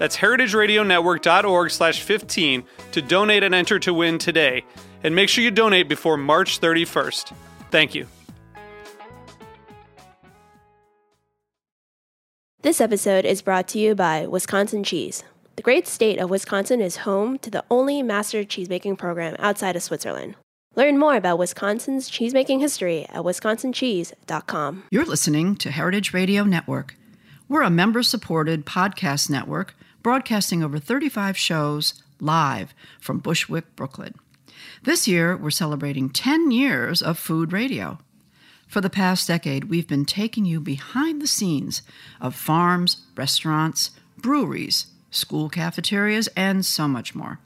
That's heritageradionetwork.org slash 15 to donate and enter to win today. And make sure you donate before March 31st. Thank you. This episode is brought to you by Wisconsin Cheese. The great state of Wisconsin is home to the only master cheesemaking program outside of Switzerland. Learn more about Wisconsin's cheesemaking history at wisconsincheese.com. You're listening to Heritage Radio Network. We're a member supported podcast network broadcasting over 35 shows live from Bushwick, Brooklyn. This year, we're celebrating 10 years of food radio. For the past decade, we've been taking you behind the scenes of farms, restaurants, breweries, school cafeterias, and so much more.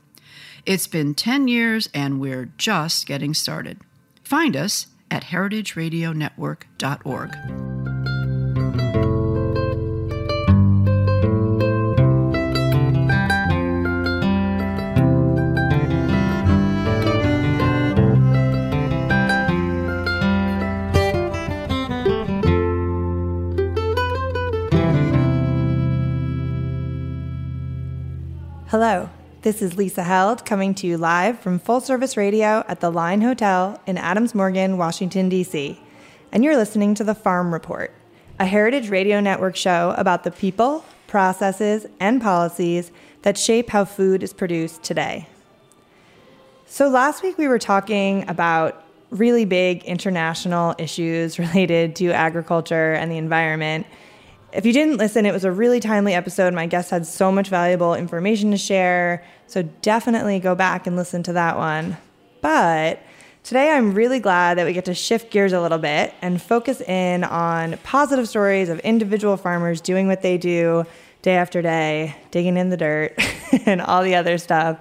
It's been 10 years, and we're just getting started. Find us at heritageradionetwork.org. Hello, this is Lisa Held coming to you live from Full Service Radio at the Line Hotel in Adams Morgan, Washington, D.C. And you're listening to The Farm Report, a Heritage Radio Network show about the people, processes, and policies that shape how food is produced today. So, last week we were talking about really big international issues related to agriculture and the environment. If you didn't listen, it was a really timely episode. My guests had so much valuable information to share. So definitely go back and listen to that one. But today I'm really glad that we get to shift gears a little bit and focus in on positive stories of individual farmers doing what they do day after day, digging in the dirt and all the other stuff.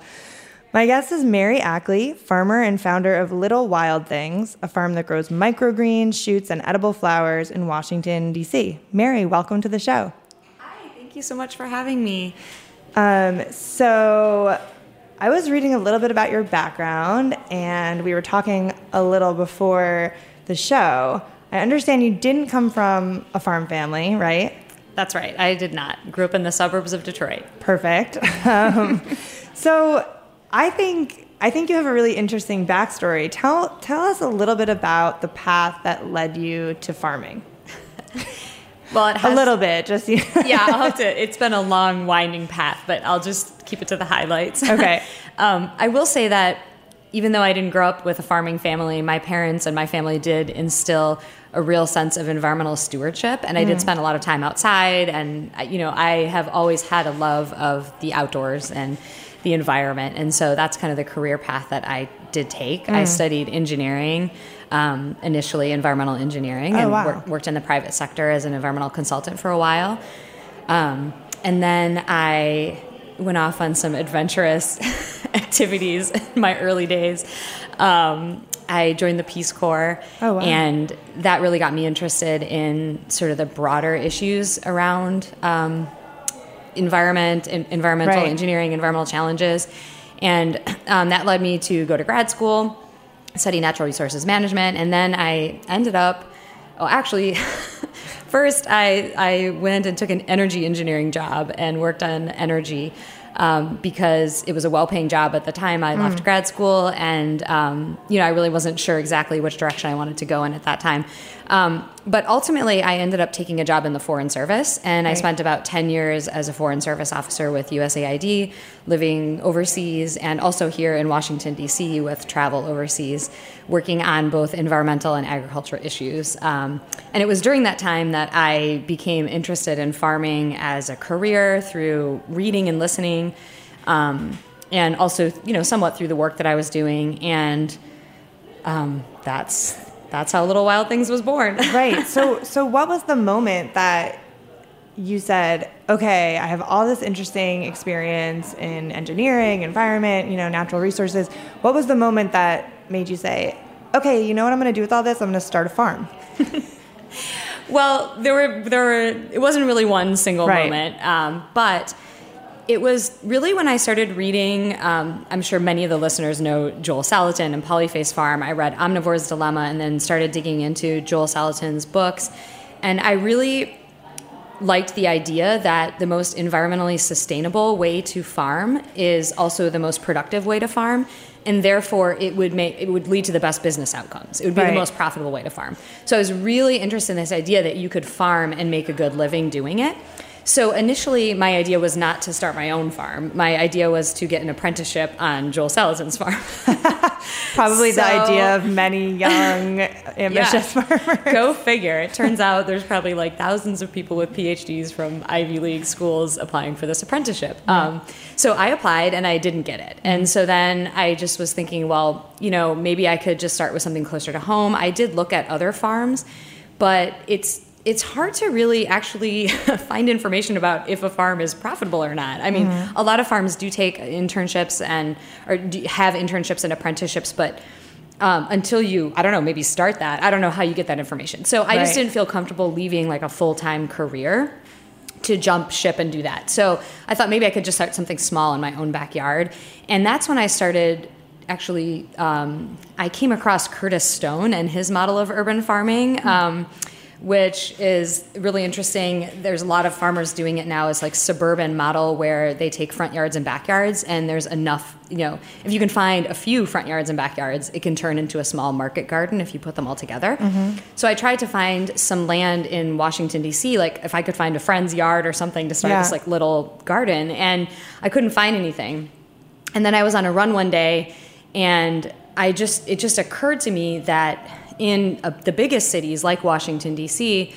My guest is Mary Ackley, farmer and founder of Little Wild Things, a farm that grows microgreens, shoots, and edible flowers in Washington, D.C. Mary, welcome to the show. Hi, thank you so much for having me. Um, so, I was reading a little bit about your background, and we were talking a little before the show. I understand you didn't come from a farm family, right? That's right. I did not. Grew up in the suburbs of Detroit. Perfect. Um, so, I think I think you have a really interesting backstory. Tell tell us a little bit about the path that led you to farming. well, it has, a little bit, just yeah. I'll have to. It's been a long, winding path, but I'll just keep it to the highlights. Okay. um, I will say that even though I didn't grow up with a farming family, my parents and my family did instill a real sense of environmental stewardship and I did spend a lot of time outside and you know I have always had a love of the outdoors and the environment and so that's kind of the career path that I did take. I studied engineering um, initially environmental engineering Oh, and wow. worked, worked in the private sector as an environmental consultant for a while. Um, and then I went off on some adventurous activities in my early days. Um, I joined the Peace Corps, Oh, wow. and that really got me interested in sort of the broader issues around um, environment, en- environmental Right. engineering, environmental challenges, and um, that led me to go to grad school, study natural resources management, and then I ended up. Oh, actually, first I I went and took an energy engineering job and worked on energy. Um, because it was a well-paying job at the time I left grad school, and um, you know I really wasn't sure exactly which direction I wanted to go in at that time. Um, but ultimately, I ended up taking a job in the Foreign Service, and I spent about 10 years as a Foreign Service officer with USAID, living overseas, and also here in Washington, D.C., with travel overseas, working on both environmental and agricultural issues. Um, and it was during that time that I became interested in farming as a career through reading and listening. Um, and also, you know, somewhat through the work that I was doing, and um, that's that's how Little Wild Things was born. right. So, so what was the moment that you said, okay, I have all this interesting experience in engineering, environment, you know, natural resources. What was the moment that made you say, okay, you know what I'm going to do with all this? I'm going to start a farm. Well, there were there were it wasn't really one single Right. moment, um, but it was really when I started reading. Um, I'm sure many of the listeners know Joel Salatin and Polyface Farm. I read Omnivore's Dilemma and then started digging into Joel Salatin's books, and I really liked the idea that the most environmentally sustainable way to farm is also the most productive way to farm and therefore it would make it would lead to the best business outcomes it would be Right. the most profitable way to farm so i was really interested in this idea that you could farm and make a good living doing it so initially my idea was not to start my own farm my idea was to get an apprenticeship on joel salatin's farm Probably the idea of many young, ambitious Yeah. farmers. Go figure. It turns out there's probably like thousands of people with PhDs from Ivy League schools applying for this apprenticeship. Um, so I applied and I didn't get it. And so then I just was thinking, well, you know, maybe I could just start with something closer to home. I did look at other farms, but it's it's hard to really actually find information about if a farm is profitable or not. I mean, a lot of farms do take internships and or do have internships and apprenticeships, but um, until you, I don't know, maybe start that. I don't know how you get that information. So I just didn't feel comfortable leaving like a full time career to jump ship and do that. So I thought maybe I could just start something small in my own backyard. And that's when I started actually, um, I came across Curtis Stone and his model of urban farming. Um, which is really interesting. There's a lot of farmers doing it now as like suburban model where they take front yards and backyards, and there's enough. You know, if you can find a few front yards and backyards, it can turn into a small market garden if you put them all together. Mm-hmm. So I tried to find some land in Washington D.C. Like if I could find a friend's yard or something to start Yeah. this like little garden, and I couldn't find anything. And then I was on a run one day, and I just it just occurred to me that in uh, the biggest cities like Washington D.C.,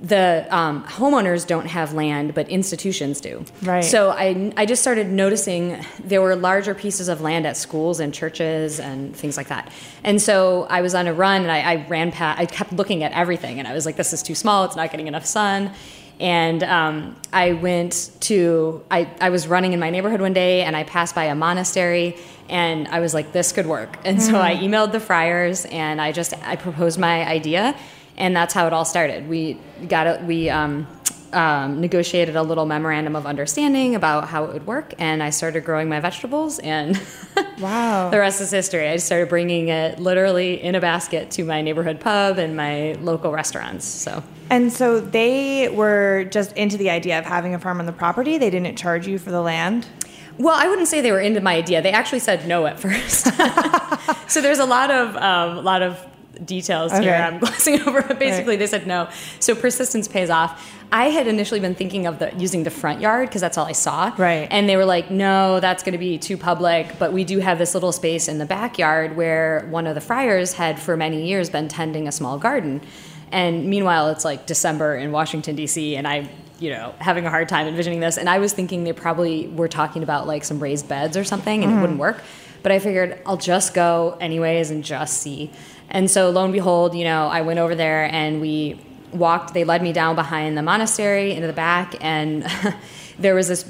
the um, homeowners don't have land, but institutions do. Right. So I I just started noticing there were larger pieces of land at schools and churches and things like that. And so I was on a run, and I, I ran past. I kept looking at everything, and I was like, "This is too small. It's not getting enough sun." And um, I went to, I, I was running in my neighborhood one day and I passed by a monastery and I was like, this could work. And so I emailed the friars and I just, I proposed my idea and that's how it all started. We got it, we um, um, negotiated a little memorandum of understanding about how it would work and I started growing my vegetables and Wow. the rest is history. I started bringing it literally in a basket to my neighborhood pub and my local restaurants. So. And so they were just into the idea of having a farm on the property. They didn't charge you for the land. Well, I wouldn't say they were into my idea. They actually said no at first. so there's a lot of um, a lot of details Okay. here. I'm glossing over, but basically they said no. So persistence pays off. I had initially been thinking of the using the front yard because that's all I saw. Right. And they were like, no, that's going to be too public. But we do have this little space in the backyard where one of the friars had for many years been tending a small garden. And meanwhile, it's like December in Washington D.C. and I. You know, having a hard time envisioning this, and I was thinking they probably were talking about like some raised beds or something, and it wouldn't work. But I figured I'll just go anyways and just see. And so, lo and behold, you know, I went over there and we walked. They led me down behind the monastery into the back, and there was this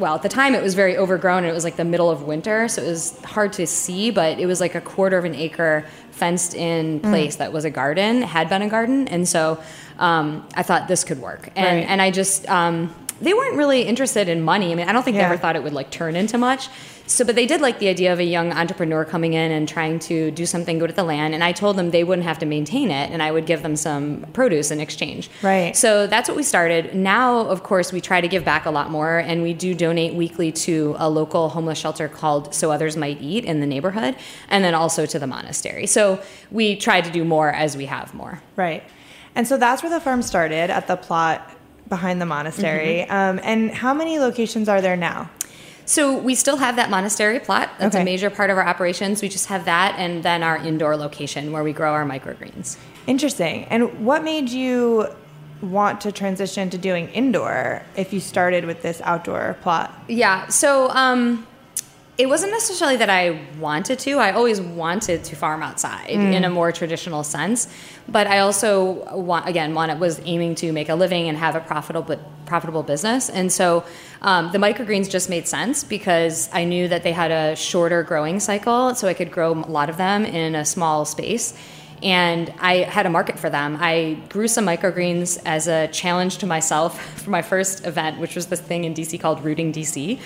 well, at the time it was very overgrown and it was like the middle of winter, so it was hard to see, but it was like a quarter of an acre fenced in place that was a garden, had been a garden. And so um, I thought this could work. And, Right. and I just, um, they weren't really interested in money. I mean, I don't think Yeah. they ever thought it would like turn into much. So, but they did like the idea of a young entrepreneur coming in and trying to do something good with the land. And I told them they wouldn't have to maintain it, and I would give them some produce in exchange. Right. So that's what we started. Now, of course, we try to give back a lot more, and we do donate weekly to a local homeless shelter called So Others Might Eat in the neighborhood, and then also to the monastery. So we try to do more as we have more. Right. And so that's where the farm started at the plot behind the monastery. Mm-hmm. Um, and how many locations are there now? So we still have that monastery plot. That's Okay. a major part of our operations. We just have that, and then our indoor location where we grow our microgreens. Interesting. And what made you want to transition to doing indoor if you started with this outdoor plot? Yeah. So um, it wasn't necessarily that I wanted to. I always wanted to farm outside in a more traditional sense, but I also want again one was aiming to make a living and have a profitable profitable business, and so um, the microgreens just made sense because I knew that they had a shorter growing cycle, so I could grow a lot of them in a small space and I had a market for them. I grew some microgreens as a challenge to myself for my first event, which was this thing in DC called Rooting DC.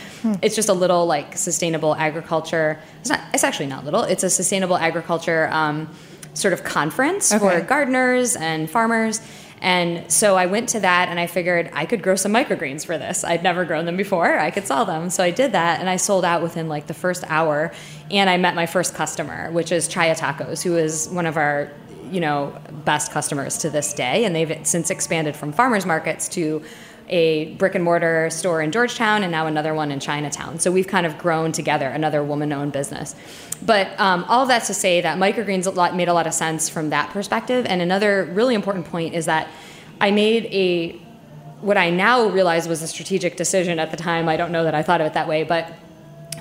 It's just a little like sustainable agriculture. It's not. It's actually not little. It's a sustainable agriculture um, sort of conference for gardeners and farmers. And so I went to that and I figured I could grow some microgreens for this. I'd never grown them before. I could sell them. So I did that and I sold out within like the first hour. And I met my first customer, which is Chaia Tacos, who is one of our you know best customers to this day and they've since expanded from farmers markets to a brick and mortar store in Georgetown and now another one in Chinatown. So we've kind of grown together, another woman owned business. But um, all of that's to say that microgreens a lot, made a lot of sense from that perspective. And another really important point is that I made a what I now realize was a strategic decision at the time. I don't know that I thought of it that way, but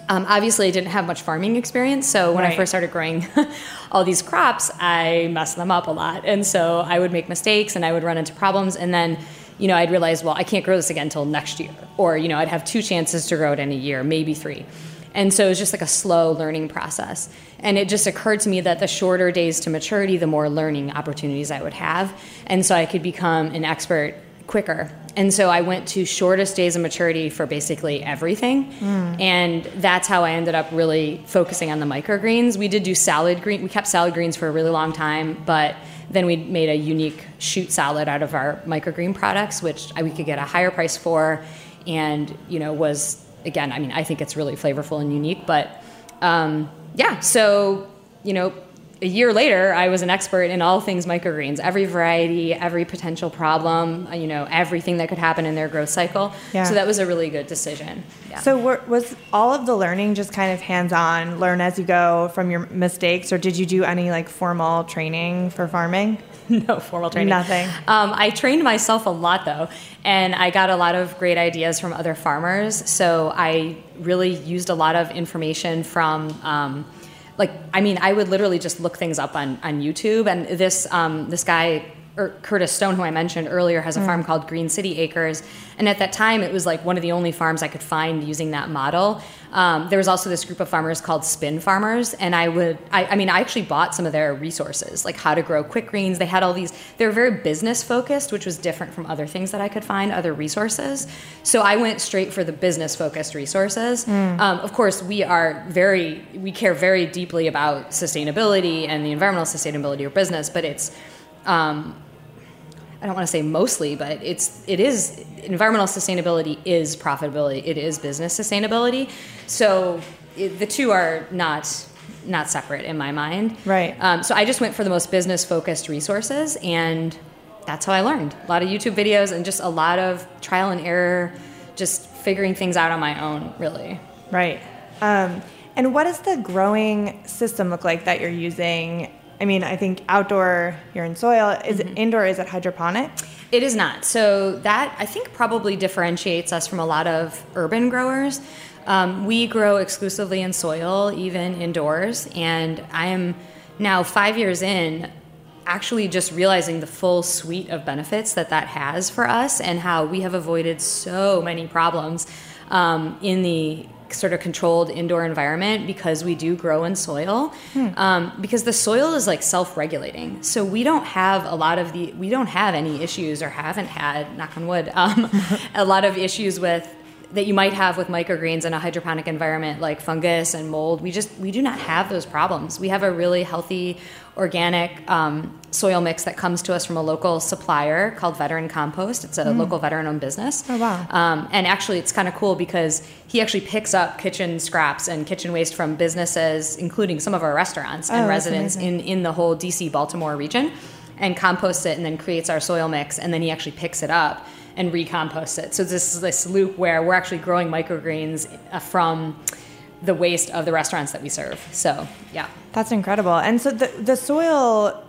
um, obviously I didn't have much farming experience. So when I first started growing all these crops, I messed them up a lot. And so I would make mistakes and I would run into problems. And then, you know, I'd realize, well, I can't grow this again until next year. Or, you know, I'd have two chances to grow it in a year, maybe three. And so it was just like a slow learning process. And it just occurred to me that the shorter days to maturity, the more learning opportunities I would have. And so I could become an expert quicker. And so I went to shortest days of maturity for basically everything. Hmm. And that's how I ended up really focusing on the microgreens. We did do salad green, we kept salad greens for a really long time, but then we made a unique shoot salad out of our microgreen products, which we could get a higher price for and, you know, was again, I mean, I think it's really flavorful and unique, but um, yeah, so, you know, a year later, I was an expert in all things microgreens, every variety, every potential problem, uh, you know, everything that could happen in their growth cycle. Yeah. So that was a really good decision. Yeah. So were, was all of the learning just kind of hands-on, learn as you go from your mistakes, or did you do any like formal training for farming? no formal training. Nothing. Um, I trained myself a lot though, and I got a lot of great ideas from other farmers. So I really used a lot of information from. Um, like I mean, I would literally just look things up on, on YouTube, and this um, this guy Curtis Stone, who I mentioned earlier, has a farm called Green City Acres, and at that time it was like one of the only farms I could find using that model. Um, there was also this group of farmers called Spin Farmers, and I would, I, I mean, I actually bought some of their resources, like how to grow quick greens. They had all these. They were very business focused, which was different from other things that I could find, other resources. So I went straight for the business focused resources. Um, of course, we are very, we care very deeply about sustainability and the environmental sustainability of business, but it's. Um, I don't want to say mostly, but it's it is environmental sustainability is profitability. It is business sustainability. So it, the two are not not separate in my mind. Right. Um, so I just went for the most business focused resources, and that's how I learned. A lot of YouTube videos and just a lot of trial and error, just figuring things out on my own. Really. Right. Um, and what does the growing system look like that you're using? I mean, I think outdoor, you're in soil. Is Mm-hmm. indoor? Is it hydroponic? It is not. So that I think probably differentiates us from a lot of urban growers. Um, we grow exclusively in soil, even indoors, and I am now five years in, actually just realizing the full suite of benefits that that has for us, and how we have avoided so many problems um, in the sort of controlled indoor environment because we do grow in soil. Um, because the soil is like self-regulating. So we don't have a lot of the we don't have any issues or haven't had knock on wood um, a lot of issues with that you might have with microgreens in a hydroponic environment like fungus and mold. We just we do not have those problems. We have a really healthy organic um, soil mix that comes to us from a local supplier called veteran compost it's a local veteran owned business Oh, wow. um, and actually, it's kind of cool because he actually picks up kitchen scraps and kitchen waste from businesses, including some of our restaurants and Oh, residents in, in the whole DC Baltimore region, and composts it and then creates our soil mix. And then he actually picks it up and recomposts it. So this is this loop where we're actually growing microgreens uh, from the waste of the restaurants that we serve. So, yeah. That's incredible. And so the the soil,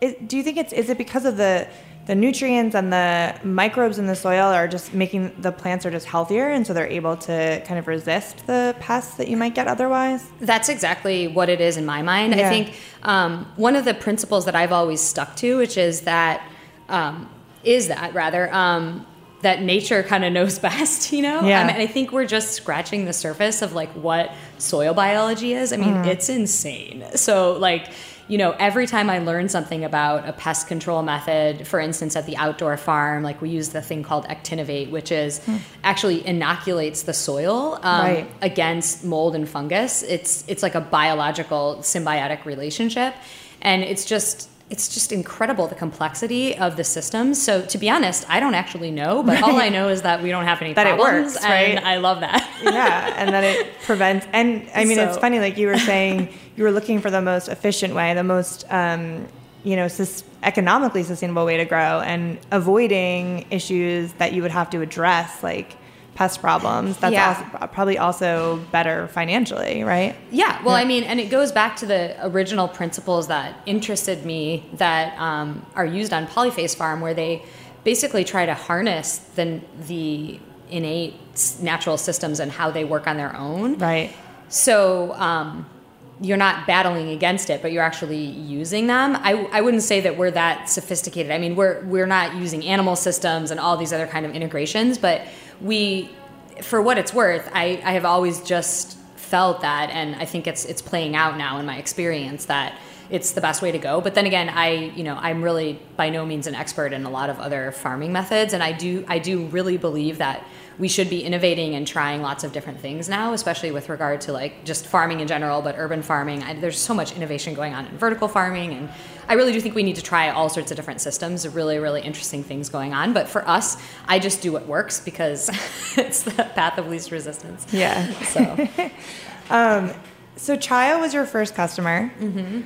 it, do you think it's is it because of the the nutrients and the microbes in the soil are just making the plants are just healthier, and so they're able to kind of resist the pests that you might get otherwise? That's exactly what it is in my mind. Yeah. I think um, one of the principles that I've always stuck to, which is that, um, is that rather, um, that nature kind of knows best, you know? Yeah. I, mean, I think we're just scratching the surface of like what soil biology is. I mean, Mm-hmm. it's insane. So, like, you know, every time I learn something about a pest control method, for instance, at the outdoor farm, like we use the thing called Actinovate, which is actually inoculates the soil um. Right. against mold and fungus. It's it's like a biological symbiotic relationship, and it's just it's just incredible the complexity of the system. So to be honest, I don't actually know, but all I know is that we don't have any That it problems, works, and right? I love that. yeah, and that it prevents. And I mean, it's funny, like you were saying, you were looking for the most efficient way, the most, um, you know, sus- economically sustainable way to grow, and avoiding issues that you would have to address, like pest problems. That's Yeah. also, probably also better financially, right? Yeah, well, I mean, and it goes back to the original principles that interested me that um, are used on Polyface Farm, where they basically try to harness the the innate natural systems and how they work on their own. Right. So um, you're not battling against it, but you're actually using them. I, I wouldn't say that we're that sophisticated. I mean, we're we're not using animal systems and all these other kind of integrations, but we, for what it's worth, I, I have always just felt that, and I think it's it's playing out now in my experience that it's the best way to go. But then again, I you know I'm really by no means an expert in a lot of other farming methods, and I do I do really believe that we should be innovating and trying lots of different things now, especially with regard to like just farming in general, but urban farming. I, there's so much innovation going on in vertical farming, and I really do think we need to try all sorts of different systems. Really, really interesting things going on. But for us, I just do what works because it's the path of least resistance. Yeah. So. So Chaia was your first customer. Mm-hmm.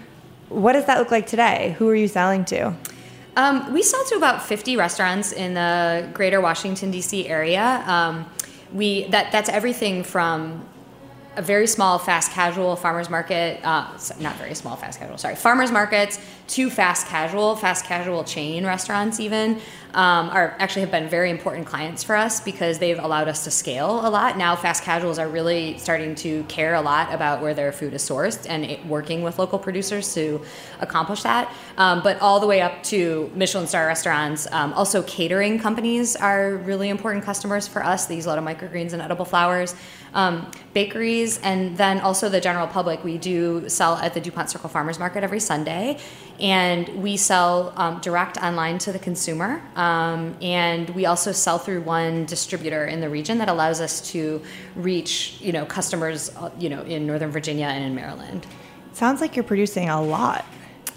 What does that look like today? Who are you selling to? Um, we sell to about 50 restaurants in the greater Washington, D.C. area. Um, we, that, that's everything from a very small fast casual farmers market, uh, not very small fast casual, sorry, farmers markets to fast casual, fast casual chain restaurants even um, are actually have been very important clients for us because they've allowed us to scale a lot. Now fast casuals are really starting to care a lot about where their food is sourced and it, working with local producers to accomplish that. Um, but all the way up to Michelin star restaurants, um, also catering companies are really important customers for us. A lot of microgreens and edible flowers um, bakeries, and then also the general public. We do sell at the Dupont Circle Farmers Market every Sunday, and we sell um, direct online to the consumer. Um, and we also sell through one distributor in the region that allows us to reach, you know, customers, uh, you know, in Northern Virginia and in Maryland. Sounds like you're producing a lot.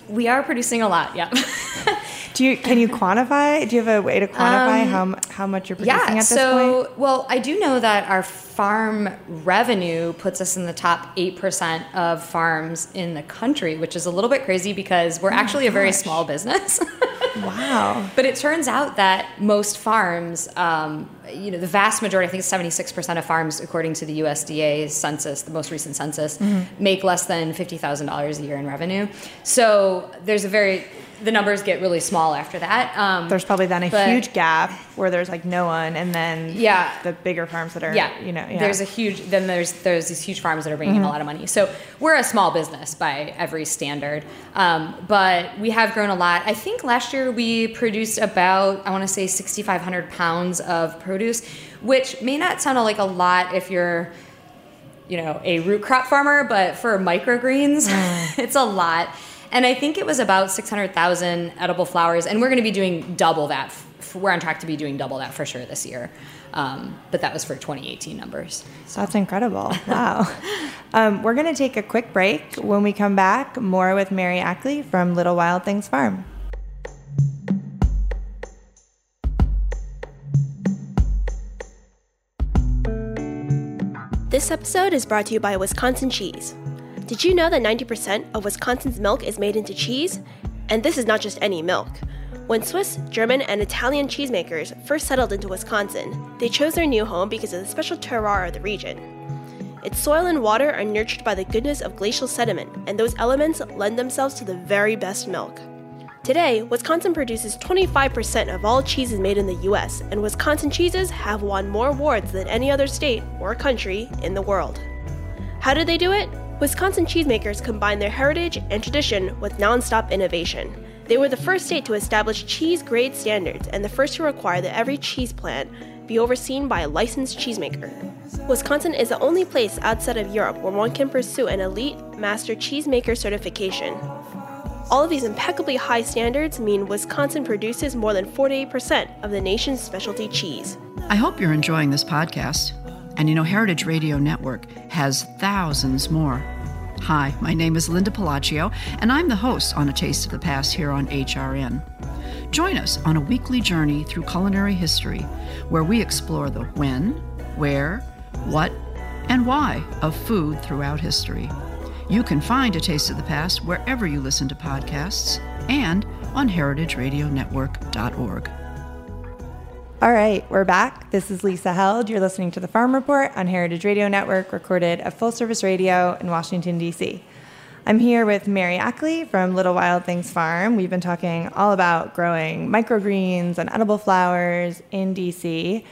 We are producing a lot, yeah. Do you can you quantify? Do you have a way to quantify how how much you're producing Um, yeah, at this so point? well, I do know that our farm revenue puts us in the top eight percent of farms in the country, which is a little bit crazy because we're actually a very small business. Wow. but it turns out that most farms, um, you know, the vast majority, I think seventy-six percent of farms, according to the USDA census, the most recent census, Mm-hmm. make less than fifty thousand dollars a year in revenue. So there's a very the numbers get really small after that. Um, There's probably then a but- huge gap where there's like no one, and then Yeah. the bigger farms that are yeah you know yeah. Mm-hmm. there's a huge then there's there's these huge farms that are bringing in a lot of money so we're a small business by every standard um, but we have grown a lot i think last year we produced about i want to say 6500 pounds of produce which may not sound like a lot if you're you know, a root crop farmer, but for microgreens, mm. it's a lot. And I think it was about 600,000 edible flowers. And we're going to be doing double that. We're on track to be doing double that for sure this year. Um, but that was for 2018 numbers. So. That's incredible. Wow. um, we're going to take a quick break. When we come back, more with Mary Ackley from Little Wild Things Farm. This episode is brought to you by Wisconsin Cheese. Did you know that 90% of Wisconsin's milk is made into cheese? And this is not just any milk. When Swiss, German, and Italian cheesemakers first settled into Wisconsin, they chose their new home because of the special terroir of the region. Its soil and water are nurtured by the goodness of glacial sediment, and those elements lend themselves to the very best milk. Today, Wisconsin produces 25% of all cheeses made in the US, and Wisconsin cheeses have won more awards than any other state or country in the world. How did they do it? Wisconsin cheesemakers combined their heritage and tradition with nonstop innovation. They were the first state to establish cheese grade standards and the first to require that every cheese plant be overseen by a licensed cheesemaker. Wisconsin is the only place outside of Europe where one can pursue an elite master cheesemaker certification. All of these impeccably high standards mean Wisconsin produces more than 48% of the nation's specialty cheese. I hope you're enjoying this podcast. And you know, Heritage Radio Network has thousands more. Hi, my name is Linda Pelaccio, and I'm the host on A Taste of the Past here on HRN. Join us on a weekly journey through culinary history where we explore the when, where, what, and why of food throughout history. You can find A Taste of the Past wherever you listen to podcasts and on heritageradionetwork.org. All right, we're back. This is Lisa Held. You're listening to the Farm Report on Heritage Radio Network, recorded at Full Service Radio in Washington, D.C. I'm here with Mary Ackley from Little Wild Things Farm. We've been talking all about growing microgreens and edible flowers in D.C.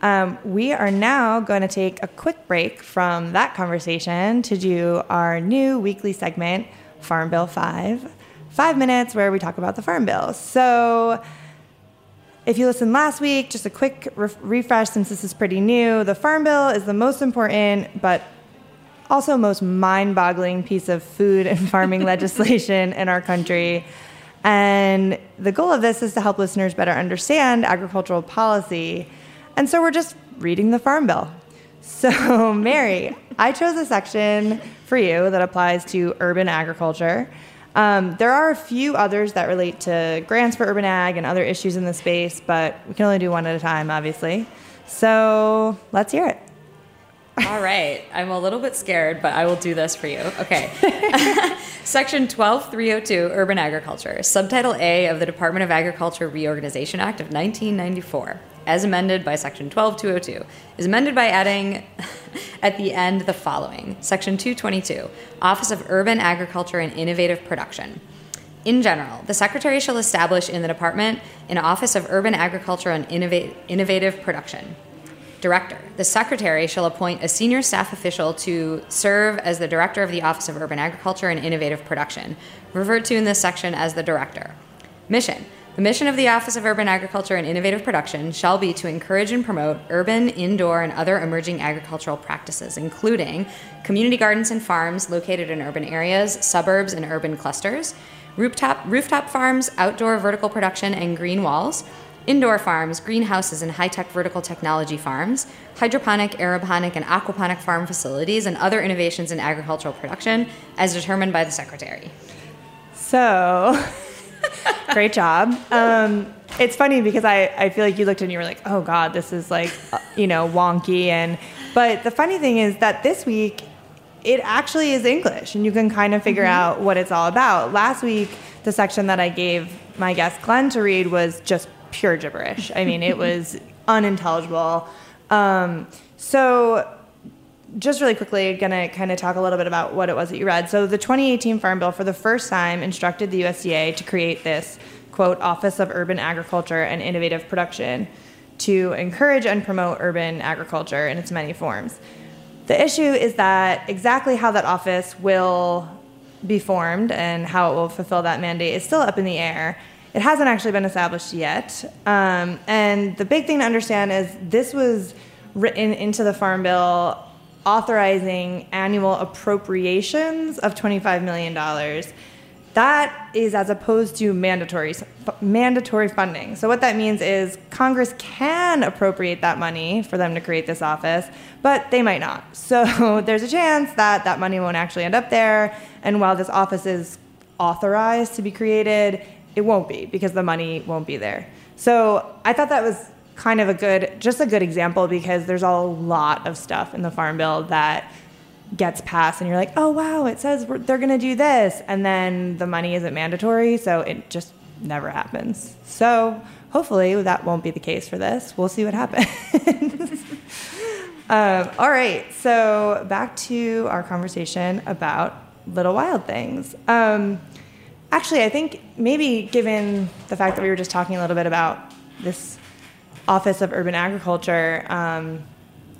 Um, we are now going to take a quick break from that conversation to do our new weekly segment, Farm Bill 5. Five minutes where we talk about the Farm Bill. So, if you listened last week, just a quick re- refresh since this is pretty new. The Farm Bill is the most important, but also most mind boggling piece of food and farming legislation in our country. And the goal of this is to help listeners better understand agricultural policy and so we're just reading the Farm Bill. So, Mary, I chose a section for you that applies to urban agriculture. Um, there are a few others that relate to grants for urban ag and other issues in the space, but we can only do one at a time, obviously. So let's hear it. All right. I'm a little bit scared, but I will do this for you. Okay. Section 12302, Urban Agriculture, Subtitle A of the Department of Agriculture Reorganization Act of 1994 as amended by Section 12202, is amended by adding at the end the following Section 222, Office of Urban Agriculture and Innovative Production. In general, the Secretary shall establish in the Department an Office of Urban Agriculture and Innovative Production. Director. The Secretary shall appoint a senior staff official to serve as the Director of the Office of Urban Agriculture and Innovative Production, referred to in this section as the Director. Mission the mission of the Office of Urban Agriculture and Innovative Production shall be to encourage and promote urban, indoor, and other emerging agricultural practices, including community gardens and farms located in urban areas, suburbs, and urban clusters, rooftop, rooftop farms, outdoor vertical production and green walls, indoor farms, greenhouses, and high tech vertical technology farms, hydroponic, aeroponic, and aquaponic farm facilities, and other innovations in agricultural production as determined by the Secretary. So. Great job. Um, it's funny because I, I feel like you looked and you were like, oh God, this is like, uh, you know, wonky. And, but the funny thing is that this week, it actually is English and you can kind of figure mm-hmm. out what it's all about. Last week, the section that I gave my guest Glenn to read was just pure gibberish. I mean, it was unintelligible. Um, so just really quickly, going to kind of talk a little bit about what it was that you read. So, the 2018 Farm Bill, for the first time, instructed the USDA to create this quote Office of Urban Agriculture and Innovative Production to encourage and promote urban agriculture in its many forms. The issue is that exactly how that office will be formed and how it will fulfill that mandate is still up in the air. It hasn't actually been established yet. Um, and the big thing to understand is this was written into the Farm Bill authorizing annual appropriations of $25 million. That is as opposed to mandatory mandatory funding. So what that means is Congress can appropriate that money for them to create this office, but they might not. So there's a chance that that money won't actually end up there. And while this office is authorized to be created, it won't be because the money won't be there. So I thought that was kind of a good, just a good example because there's a lot of stuff in the Farm Bill that gets passed and you're like, oh wow, it says they're going to do this, and then the money isn't mandatory, so it just never happens. So hopefully that won't be the case for this. We'll see what happens. um, all right, so back to our conversation about Little Wild Things. Um, actually, I think maybe given the fact that we were just talking a little bit about this Office of Urban Agriculture. Um,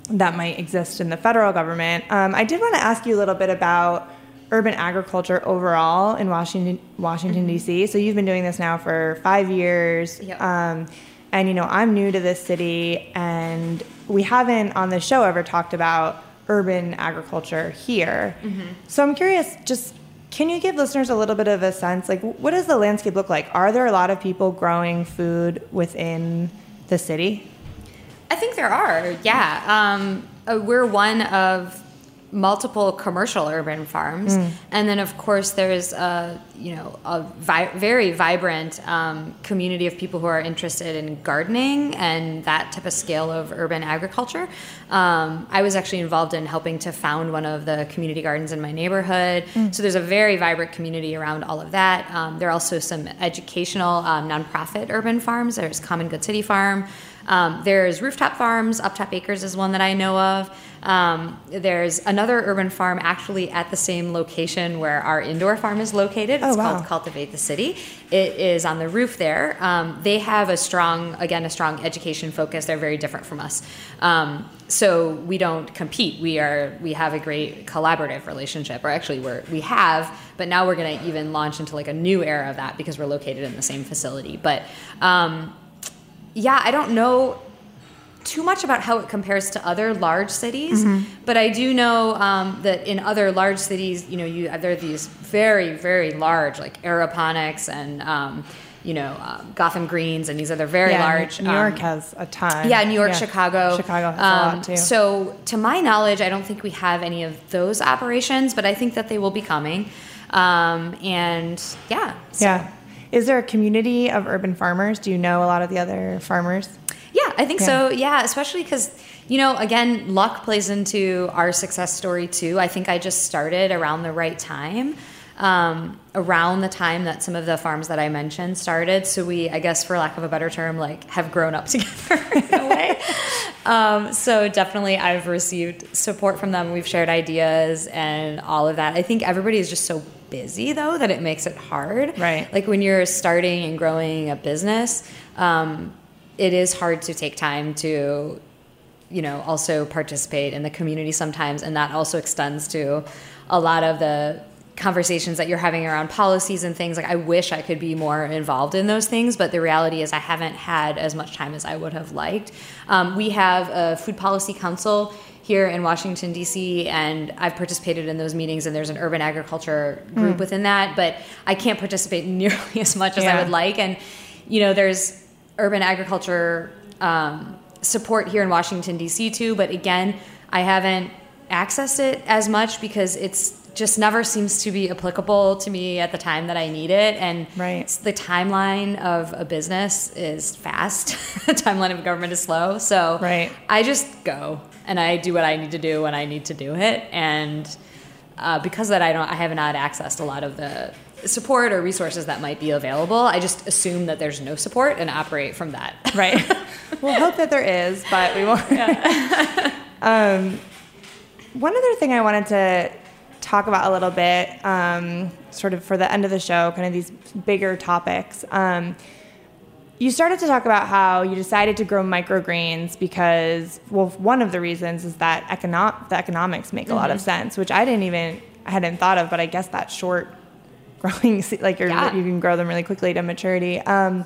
that might exist in the federal government. Um, I did want to ask you a little bit about urban agriculture overall in Washington, Washington mm-hmm. D.C. So you've been doing this now for five years, yep. um, and you know I'm new to this city, and we haven't on the show ever talked about urban agriculture here. Mm-hmm. So I'm curious, just can you give listeners a little bit of a sense, like what does the landscape look like? Are there a lot of people growing food within the city? I think there are, yeah. Um, uh, we're one of multiple commercial urban farms, mm. and then of course there's a you know a vi- very vibrant um, community of people who are interested in gardening and that type of scale of urban agriculture. Um, I was actually involved in helping to found one of the community gardens in my neighborhood, mm. so there's a very vibrant community around all of that. Um, there are also some educational um, nonprofit urban farms. There's Common Good City Farm. Um, there's Rooftop Farms, Uptop Acres is one that I know of. Um, there's another urban farm actually at the same location where our indoor farm is located. It's oh, wow. called Cultivate the City. It is on the roof there. Um, they have a strong, again, a strong education focus. They're very different from us. Um, so we don't compete. We are we have a great collaborative relationship, or actually we're we have, but now we're going to even launch into like a new era of that because we're located in the same facility. But um, yeah, I don't know too much about how it compares to other large cities, mm-hmm. but I do know um, that in other large cities, you know, you there are these very, very large like aeroponics and. Um, you know, um, Gotham Greens, and these other very yeah, large. New York um, has a ton. Yeah, New York, yeah. Chicago. Chicago has a lot um, too. So, to my knowledge, I don't think we have any of those operations, but I think that they will be coming. Um, and yeah. So. Yeah. Is there a community of urban farmers? Do you know a lot of the other farmers? I think yeah. so. Yeah, especially because, you know, again, luck plays into our success story too. I think I just started around the right time. Um, around the time that some of the farms that I mentioned started. So we, I guess, for lack of a better term, like have grown up together in a way. um, so definitely, I've received support from them. We've shared ideas and all of that. I think everybody is just so busy though that it makes it hard. Right. Like when you're starting and growing a business, um, it is hard to take time to, you know, also participate in the community sometimes, and that also extends to a lot of the conversations that you're having around policies and things like i wish i could be more involved in those things but the reality is i haven't had as much time as i would have liked um, we have a food policy council here in Washington D.C. and I've participated in those meetings and there's an urban agriculture group mm. within that, but I can't participate nearly as much as yeah. I would like. And you know, there's urban agriculture um, support here in Washington D.C. too, but again, I haven't accessed it as much because it's just never seems to be applicable to me at the time that I need it. And right. the timeline of a business is fast. the timeline of government is slow. So right. I just go and I do what I need to do when I need to do it. And uh, because that I don't, I have not accessed a lot of the support or resources that might be available. I just assume that there's no support and operate from that. Right. we'll hope that there is, but we won't. Yeah. um, one other thing I wanted to talk about a little bit, um, sort of for the end of the show, kind of these bigger topics. Um, you started to talk about how you decided to grow microgreens because, well, one of the reasons is that econo- the economics make a mm-hmm. lot of mm-hmm. sense, which I didn't even I hadn't thought of, but I guess that short growing, like yeah. you can grow them really quickly to maturity. Um,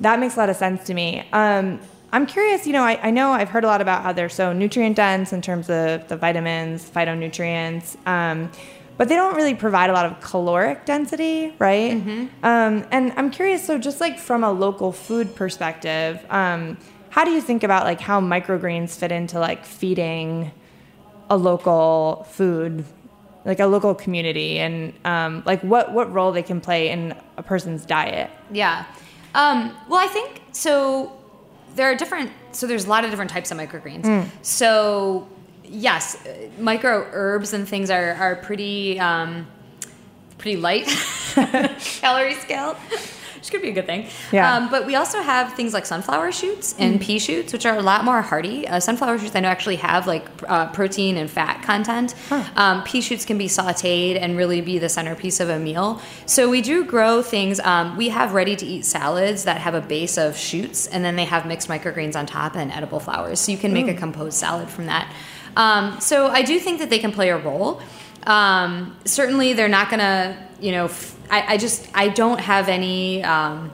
that makes a lot of sense to me. Um, I'm curious, you know, I, I know I've heard a lot about how they're so nutrient dense in terms of the vitamins, phytonutrients, um, but they don't really provide a lot of caloric density, right? Um, and I'm curious, so just like from a local food perspective, um, how do you think about like how microgreens fit into like feeding a local food, like a local community, and um, like what what role they can play in a person's diet? Yeah. Um, well, I think so. There are different. So there's a lot of different types of microgreens. So yes, uh, micro herbs and things are are pretty um, pretty light calorie scale. Which could be a good thing. Yeah. Um, but we also have things like sunflower shoots and pea shoots, which are a lot more hearty. Uh, sunflower shoots, I know, actually have like uh, protein and fat content. Um, pea shoots can be sauteed and really be the centerpiece of a meal. So we do grow things. Um, we have ready to eat salads that have a base of shoots, and then they have mixed microgreens on top and edible flowers. So you can make a composed salad from that. Um, so I do think that they can play a role. Um, certainly, they're not going to, you know, f- I, I just, I don't have any. Um,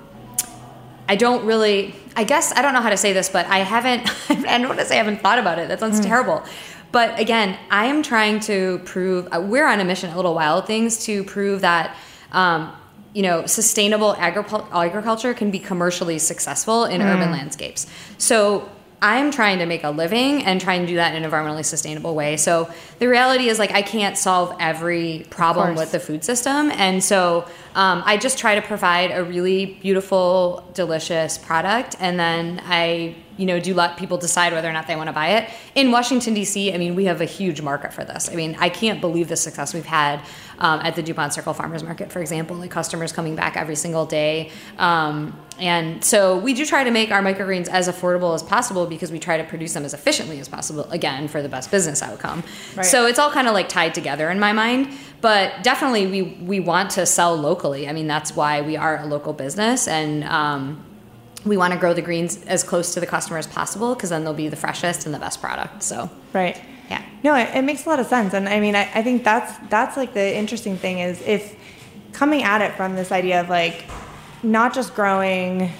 I don't really. I guess I don't know how to say this, but I haven't. I don't want to say I haven't thought about it. That sounds terrible. But again, I am trying to prove. Uh, we're on a mission at Little Wild Things to prove that. Um, you know, sustainable agripul- agriculture can be commercially successful in urban landscapes. So I'm trying to make a living and trying to do that in an environmentally sustainable way. So the reality is like I can't solve every problem with the food system, and so um, I just try to provide a really beautiful, delicious product, and then I you know do let people decide whether or not they want to buy it. In Washington D.C., I mean, we have a huge market for this. I mean, I can't believe the success we've had um, at the Dupont Circle Farmers Market, for example. Like customers coming back every single day. Um, and so we do try to make our microgreens as affordable as possible because we try to produce them as efficiently as possible, again, for the best business outcome. Right. So it's all kind of like tied together in my mind. But definitely, we, we want to sell locally. I mean, that's why we are a local business. And um, we want to grow the greens as close to the customer as possible because then they'll be the freshest and the best product. So, Right. Yeah. No, it, it makes a lot of sense, and I mean, I, I think that's that's like the interesting thing is if coming at it from this idea of like not just growing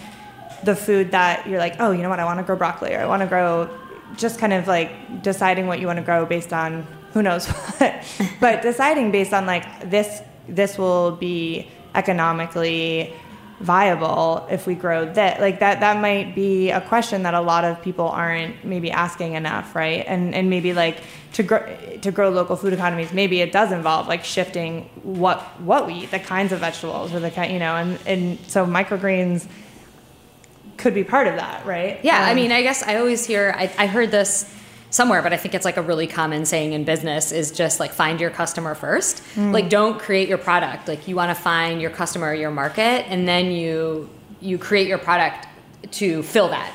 the food that you're like, oh, you know what, I want to grow broccoli or I want to grow, just kind of like deciding what you want to grow based on who knows what, but deciding based on like this this will be economically viable if we grow that like that that might be a question that a lot of people aren't maybe asking enough right? And and maybe like to grow to grow local food economies maybe it does involve like shifting what what we eat the kinds of vegetables or the kind you know and and so microgreens could be part of that right? Yeah, I Um, mean, I guess I always hear, I, I heard this somewhere, but I think it's like a really common saying in business is just like find your customer first. Like, don't create your product. Like, you want to find your customer, your market, and then you you create your product to fill that.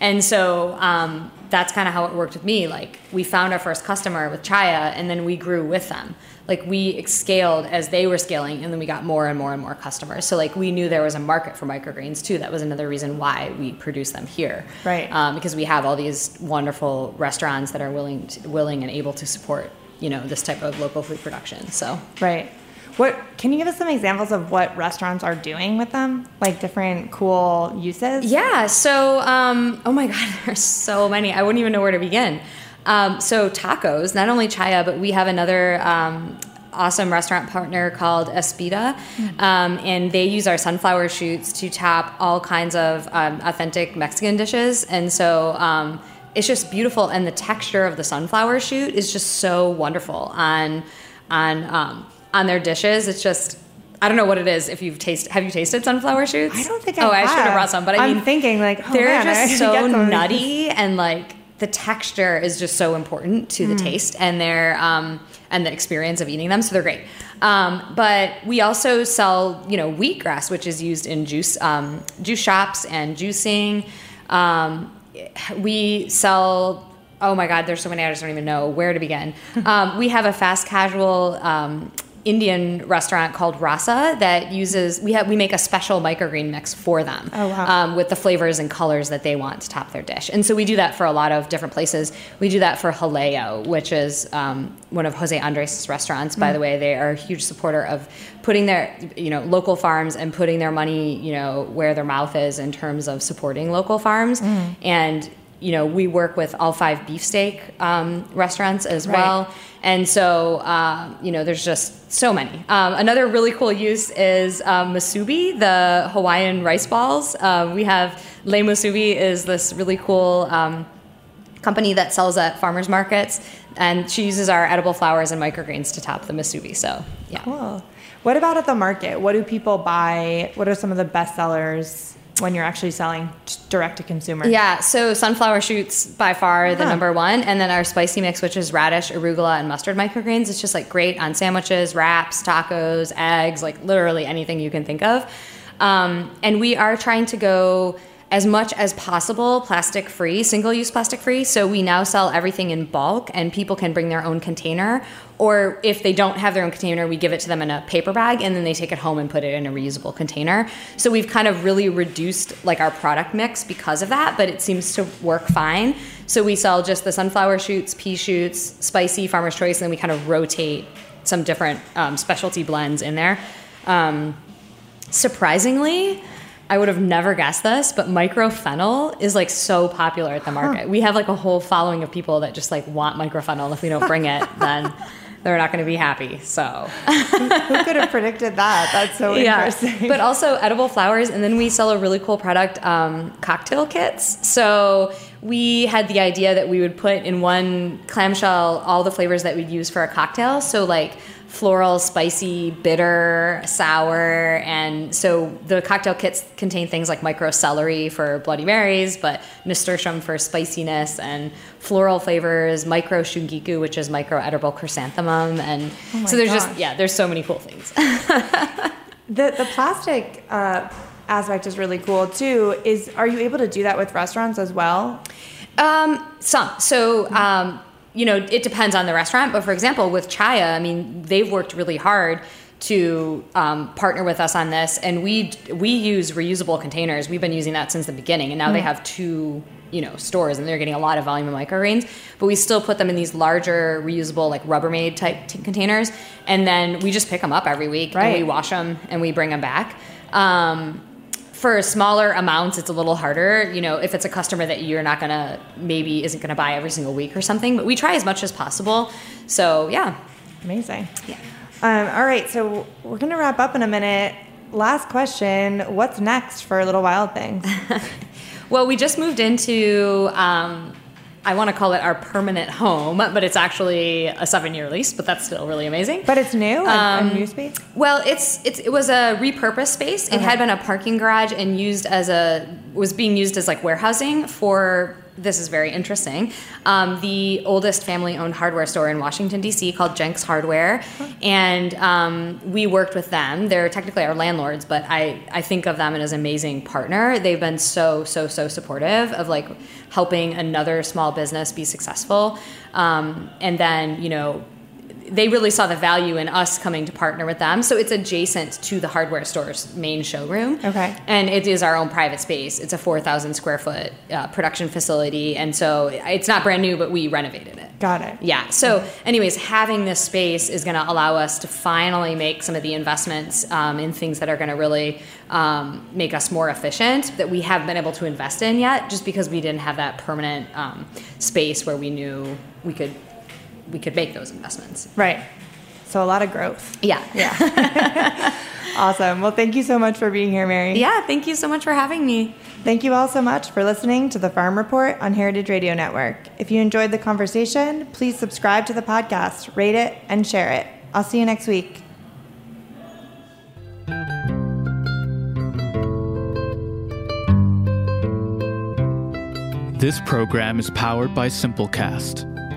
And so um, that's kind of how it worked with me. Like, we found our first customer with Chaia, and then we grew with them. Like, we scaled as they were scaling, and then we got more and more and more customers. So, like, we knew there was a market for microgreens too. That was another reason why we produce them here Right. um, because we have all these wonderful restaurants that are willing, to, willing and able to support, you know, this type of local food production. So, right what can you give us some examples of what restaurants are doing with them like different cool uses yeah. So, um, oh my God, there's so many. I wouldn't even know where to begin. Um, so, tacos. Not only Chaia, but we have another. Um, Awesome restaurant partner called Espita, um, and they use our sunflower shoots to top all kinds of um, authentic Mexican dishes. And so um, it's just beautiful, and the texture of the sunflower shoot is just so wonderful on on um, on their dishes. It's just I don't know what it is. If you've tasted, have you tasted sunflower shoots? I don't think I have. Oh, I should have have. brought some, but I I'm mean, thinking, like, oh, they're man, just so get some of these. nutty and like the texture is just so important to the taste and their um, and the experience of eating them. So they're great. Um, but we also sell, you know, wheatgrass, which is used in juice um, juice shops and juicing. Um, we sell. Oh my God, there's so many. I just don't even know where to begin. um, we have a fast casual um, Indian restaurant called Rasa that uses we have we make a special microgreen mix for them Oh, wow. um, with the flavors and colors that they want to top their dish. And so we do that for a lot of different places. We do that for Jaleo, which is um, one of Jose Andres' restaurants. By the way, they are a huge supporter of putting their you know local farms and putting their money you know where their mouth is in terms of supporting local farms and. You know, we work with all five beefsteak um, restaurants as Right. well. And so, um, you know, there's just so many. Um, another really cool use is um, masubi, the Hawaiian rice balls. Um, we have Le Masubi is this really cool um, company that sells at farmers markets, and she uses our edible flowers and microgreens to top the masubi. So, yeah. Cool. What about at the market? What do people buy? What are some of the best sellers when you're actually selling direct to consumer? Yeah, so sunflower shoots by far the Huh. number one, and then our spicy mix, which is radish, arugula, and mustard microgreens. It's just like great on sandwiches, wraps, tacos, eggs, like literally anything you can think of. Um, and we are trying to go as much as possible plastic free, single use plastic free. So we now sell everything in bulk, and people can bring their own container. Or if they don't have their own container, we give it to them in a paper bag, and then they take it home and put it in a reusable container. So we've kind of really reduced like our product mix because of that, but it seems to work fine. So we sell just the sunflower shoots, pea shoots, spicy farmer's choice, and then we kind of rotate some different um, specialty blends in there. Um, surprisingly, I would have never guessed this, but microfennel is like so popular at the market. We have like a whole following of people that just like want microfennel. If we don't bring it, then they're not going to be happy. So Who could have predicted that? That's so interesting. but also edible flowers, and then we sell a really cool product, um, cocktail kits. So we had the idea that we would put in one clamshell all the flavors that we'd use for a cocktail. So like floral, spicy, bitter, sour, and so the cocktail kits contain things like micro celery for Bloody Marys, but nasturtium for spiciness, and floral flavors, micro shungiku, which is micro edible chrysanthemum, and my so there's gosh. just yeah, there's so many cool things. The the plastic uh, aspect is really cool too. Is are you able to do that with restaurants as well? Um, some. So, um, you know, it depends on the restaurant. But for example, with Chaia, I mean, they've worked really hard to um, partner with us on this, and we we use reusable containers. We've been using that since the beginning, and now they have two you know stores, and they're getting a lot of volume of microgreens. But we still put them in these larger reusable like Rubbermaid type t- containers, and then we just pick them up every week and we wash them and we bring them back. Um, for smaller amounts it's a little harder you know if it's a customer that you're not gonna maybe isn't gonna buy every single week or something but we try as much as possible so yeah Amazing. Yeah. Um, all right, so we're gonna wrap up in a minute. Last question: What's next for Little Wild Things? well we just moved into um, i want to call it our permanent home but it's actually a seven year lease but that's still really amazing But it's new, Um, a new space. Well, it's, it's it was a repurposed space. It had been a parking garage and used as a was being used as like warehousing for. This is very interesting. Um, the oldest family-owned hardware store in Washington D.C. called Jenks Hardware, and um, we worked with them. They're technically our landlords, but I I think of them as an amazing partner. They've been so so so supportive of like helping another small business be successful, um, and then you know they really saw the value in us coming to partner with them. So it's adjacent to the hardware store's main showroom. Okay. And it is our own private space. It's a 4,000 square foot uh, production facility. And so it's not brand new, but we renovated it. Got it. Yeah. So, anyways, having this space is going to allow us to finally make some of the investments um, in things that are going to really um, make us more efficient that we haven't been able to invest in yet, just because we didn't have that permanent um, space where we knew we could we could make those investments. Right. So a lot of growth. Yeah. Yeah. awesome. Well, thank you so much for being here, Mary. Yeah. Thank you so much for having me. Thank you all so much for listening to the Farm Report on Heritage Radio Network. If you enjoyed the conversation, please subscribe to the podcast, rate it, and share it. I'll see you next week. This program is powered by Simplecast.